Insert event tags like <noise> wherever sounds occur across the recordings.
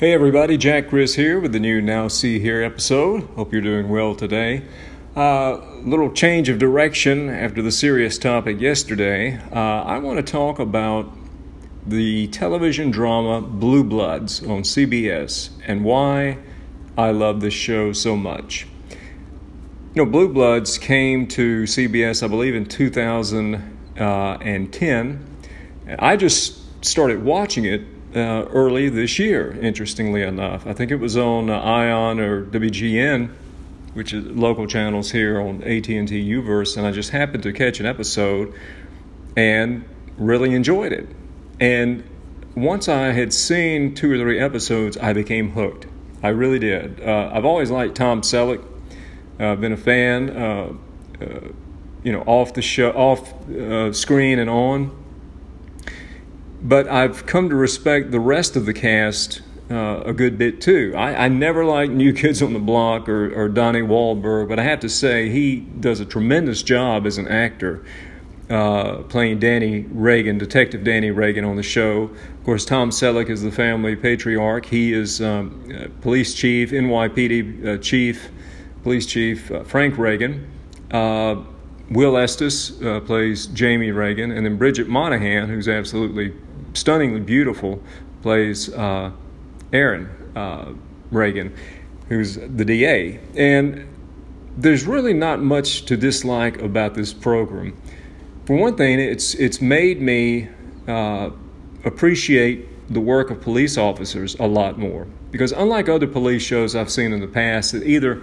Hey everybody, Jack Chris here with the new Now See Here episode. Hope you're doing well today. Uh, little change of direction after the serious topic yesterday. Uh, I want to talk about the television drama Blue Bloods on CBS and why I love this show so much. You know, Blue Bloods came to CBS, I believe, in 2010. I just started watching it uh, early this year, interestingly enough. I think it was on uh, Ion or WGN, which is local channels here on AT&T Uverse, and I just happened to catch an episode and really enjoyed it. And once I had seen two or three episodes, I became hooked. I really did. Uh, I've always liked Tom Selleck. I've been a fan, uh, uh, you know, off the show, off uh, screen and on. But I've come to respect the rest of the cast uh, a good bit too. I, I, never liked New Kids on the Block or, or Donnie Wahlberg, but I have to say he does a tremendous job as an actor. Uh, playing Danny Reagan, Detective Danny Reagan on the show. Of course, Tom Selleck is the family patriarch. He is um, uh, police chief, NYPD uh, chief police chief uh, Frank Reagan. Uh, Will Estes uh, plays Jamie Reagan, and then Bridget Moynahan, who's absolutely stunningly beautiful, plays uh, Erin uh, Reagan, who's the DA. And there's really not much to dislike about this program. For one thing, it's it's made me uh, appreciate the work of police officers a lot more because unlike other police shows I've seen in the past, that either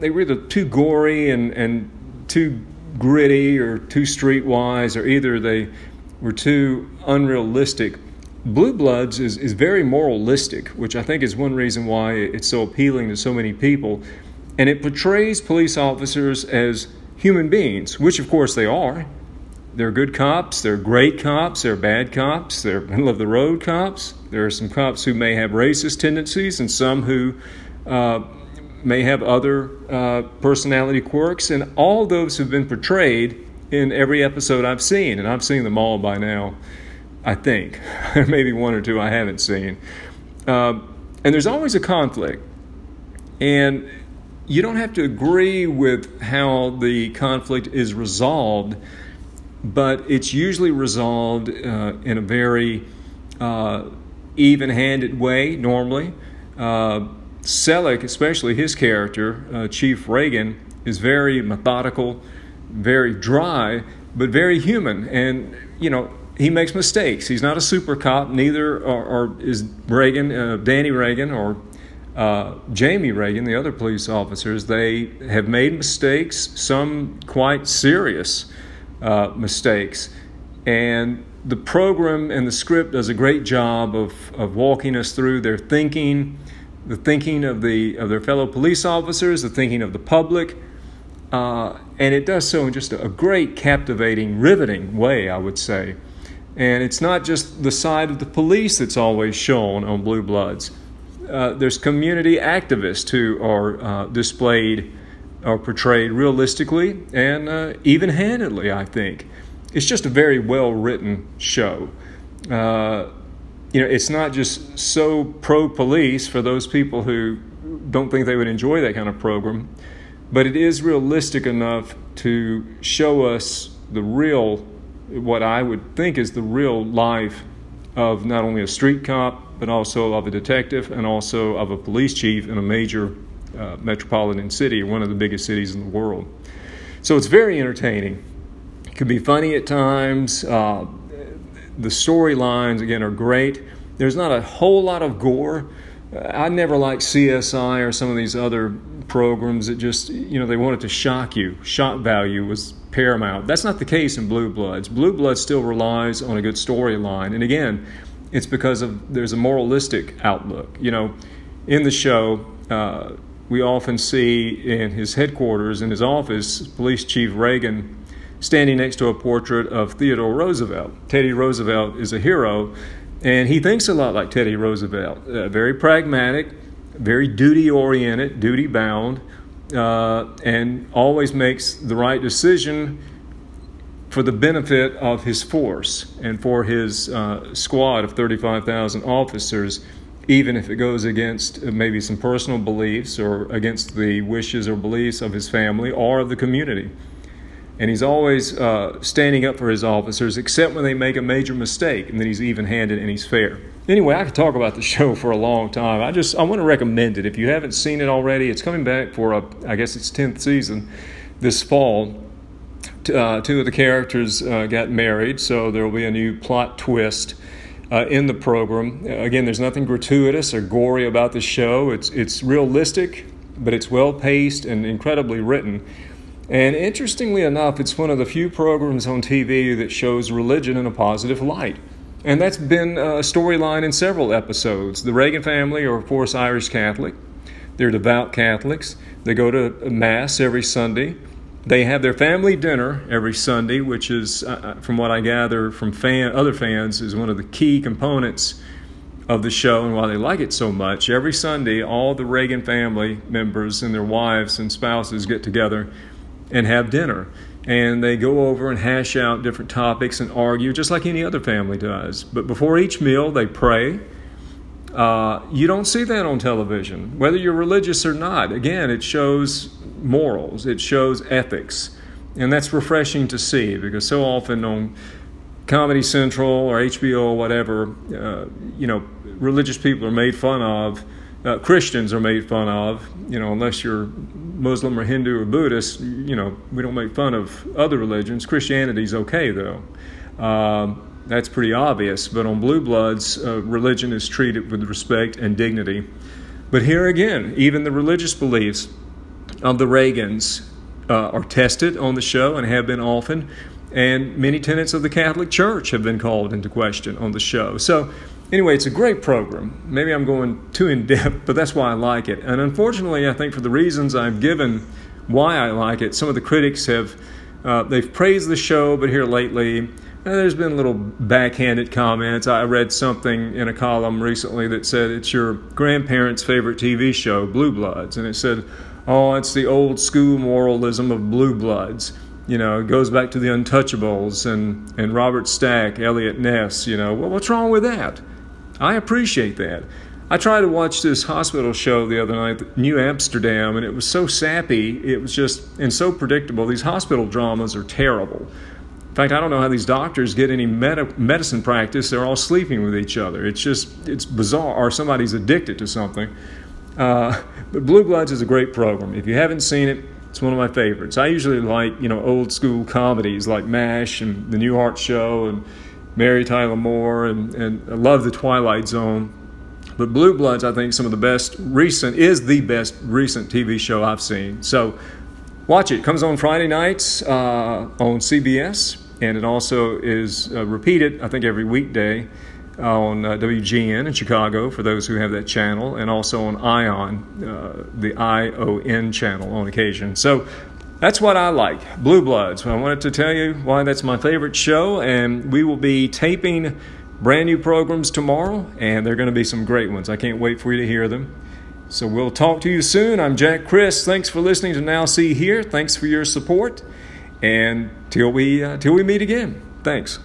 they were either too gory and, and too gritty or too streetwise, or either they were too unrealistic. Blue Bloods is, is very moralistic, which I think is one reason why it's so appealing to so many people. And it portrays police officers as human beings, which of course they are. They're good cops, they're great cops, they're bad cops, they're middle of the road cops. There are some cops who may have racist tendencies and some who uh, may have other uh, personality quirks, and all those have been portrayed in every episode I've seen, and I've seen them all by now, I think. <laughs> Maybe one or two I haven't seen. Uh, and there's always a conflict, and you don't have to agree with how the conflict is resolved, but it's usually resolved uh, in a very uh, even handed way, normally. Uh, Selleck, especially his character, uh, Chief Reagan, is very methodical, very dry, but very human. And, you know, he makes mistakes. He's not a super cop, neither or, is Reagan, uh, Danny Reagan, or uh, Jamie Reagan, the other police officers. They have made mistakes, some quite serious uh, mistakes. And the program and the script does a great job of, of walking us through their thinking the thinking of, the, of their fellow police officers, the thinking of the public. Uh, and it does so in just a, great, captivating, riveting way, I would say. And it's not just the side of the police that's always shown on Blue Bloods. Uh, there's community activists who are uh, displayed or portrayed realistically and uh, even handedly, I think. It's just a very well written show. Uh, you know, it's not just so pro police for those people who don't think they would enjoy that kind of program, but it is realistic enough to show us the real, what I would think is the real life of not only a street cop, but also of a detective and also of a police chief in a major uh, metropolitan city, one of the biggest cities in the world. So it's very entertaining. It can be funny at times. Uh, the storylines, again, are great. There's not a whole lot of gore. I never liked CSI or some of these other programs that just, you know, they wanted to shock you. Shock value was paramount. That's not the case in Blue Bloods. Blue Bloods still relies on a good storyline. And again, it's because of there's a moralistic outlook. You know, in the show, uh, we often see in his headquarters, in his office, Police Chief Reagan standing next to a portrait of Theodore Roosevelt. Teddy Roosevelt is a hero, and he thinks a lot like Teddy Roosevelt. Uh, very pragmatic, very duty oriented, duty bound, uh, and always makes the right decision for the benefit of his force and for his uh, squad of 35,000 officers. even if it goes against maybe some personal beliefs or against the wishes or beliefs of his family or of the community. And he's always uh, standing up for his officers, except when they make a major mistake, and then he's even handed and he's fair. Anyway, I could talk about the <laughs> show for a long time. I just I want to recommend it. If you haven't seen it already, it's coming back for a I guess it's tenth season this fall. Uh, two of the characters uh, got married, so there will be a new plot twist uh, in the program. Again, there's nothing gratuitous or gory about the show. It's it's realistic, but it's well paced and incredibly written. And interestingly enough, it's one of the few programs on TV that shows religion in a positive light. And that's been a storyline in several episodes. The Reagan family are, of course, Irish Catholic. They're devout Catholics. They go to Mass every Sunday. They have their family dinner every Sunday, which is, uh, uh, from what I gather from fan, other fans, is one of the key components of the show and why they like it so much. Every Sunday, all the Reagan family members and their wives and spouses get together and have dinner. And they go over and hash out different topics and argue, just like any other family does. But before each meal, they pray. Uh, you don't see that on television, whether you're religious or not. Again, it shows morals, it shows ethics. And that's refreshing to see because so often on Comedy Central or HBO or whatever, uh, you know, religious people are made fun of uh, Christians are made fun of. You know, unless you're Muslim or Hindu or Buddhist, you know, we don't make fun of other religions. Christianity's okay though. Um, that's pretty obvious. But on Blue Bloods, uh, religion is treated with respect and dignity. But here again, even the religious beliefs of the Reagans uh, are tested on the show and have been often. And many tenets of the Catholic Church have been called into question on the show. So Anyway, it's a great program. Maybe I'm going too in depth, but that's why I like it. And unfortunately, I think for the reasons I've given why I like it, some of the critics have uh, they've praised the show, but here lately, uh, there's been little backhanded comments. I read something in a column recently that said it's your grandparents' favorite TV show, Blue Bloods, and it said, "Oh, it's the old school moralism of Blue Bloods." You know, it goes back to the Untouchables and and Robert Stack, Eliot Ness. You know, well, what's wrong with that? I appreciate that. I tried to watch this hospital show the other night, New Amsterdam, and it was so sappy. It was just, and so predictable. These hospital dramas are terrible. In fact, I don't know how these doctors get any med- medicine practice. They're all sleeping with each other. It's just, it's bizarre, or somebody's addicted to something. Uh, but Blue Bloods is a great program. If you haven't seen it, it's one of my favorites. I usually like, you know, old school comedies like MASH and The Newhart Show and Mary Tyler Moore, and, and I love The Twilight Zone. But Blue Bloods, I think, some of the best recent is the best recent TV show I've seen. So watch it. it comes on Friday nights uh, on CBS, and it also is uh, repeated, I think, every weekday on uh, WGN in Chicago for those who have that channel, and also on ION, uh, the ION channel on occasion. So that's what I like, Blue Bloods. I wanted to tell you why that's my favorite show, and we will be taping brand new programs tomorrow, and they're going to be some great ones. I can't wait for you to hear them. So we'll talk to you soon. I'm Jack Chris. Thanks for listening to Now See Here. Thanks for your support, and till we uh, till we meet again. Thanks.